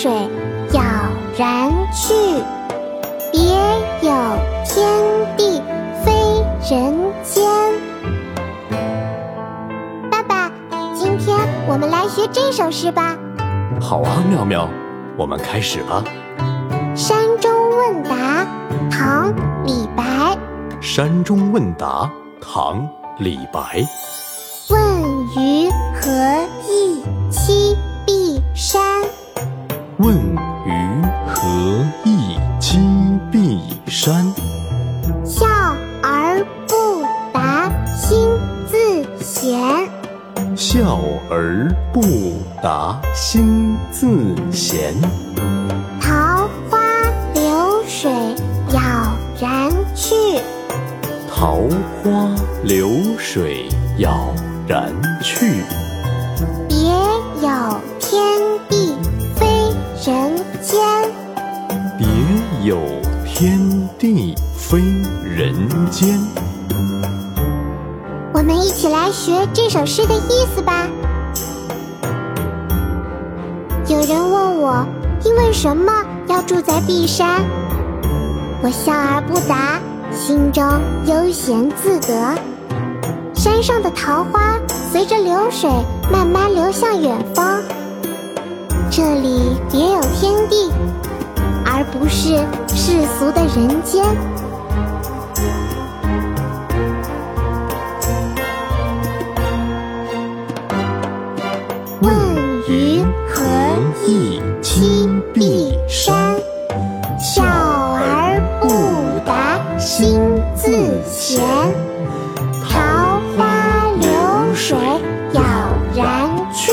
水杳然去，别有天地非人间。爸爸，今天我们来学这首诗吧。好啊，妙妙，我们开始吧。山中问答，唐李白。山中问答，唐李白。问余何？何意栖碧山？笑而不答心自闲。笑而不答心自闲。桃花流水杳然去。桃花流水杳然去。别有别有天地非人间。我们一起来学这首诗的意思吧。有人问我，因为什么要住在碧山？我笑而不答，心中悠闲自得。山上的桃花随着流水慢慢流向远方，这里别有天地，而不是世俗的人间。问余何意栖碧山？笑而不答心自闲。桃花流水杳然去。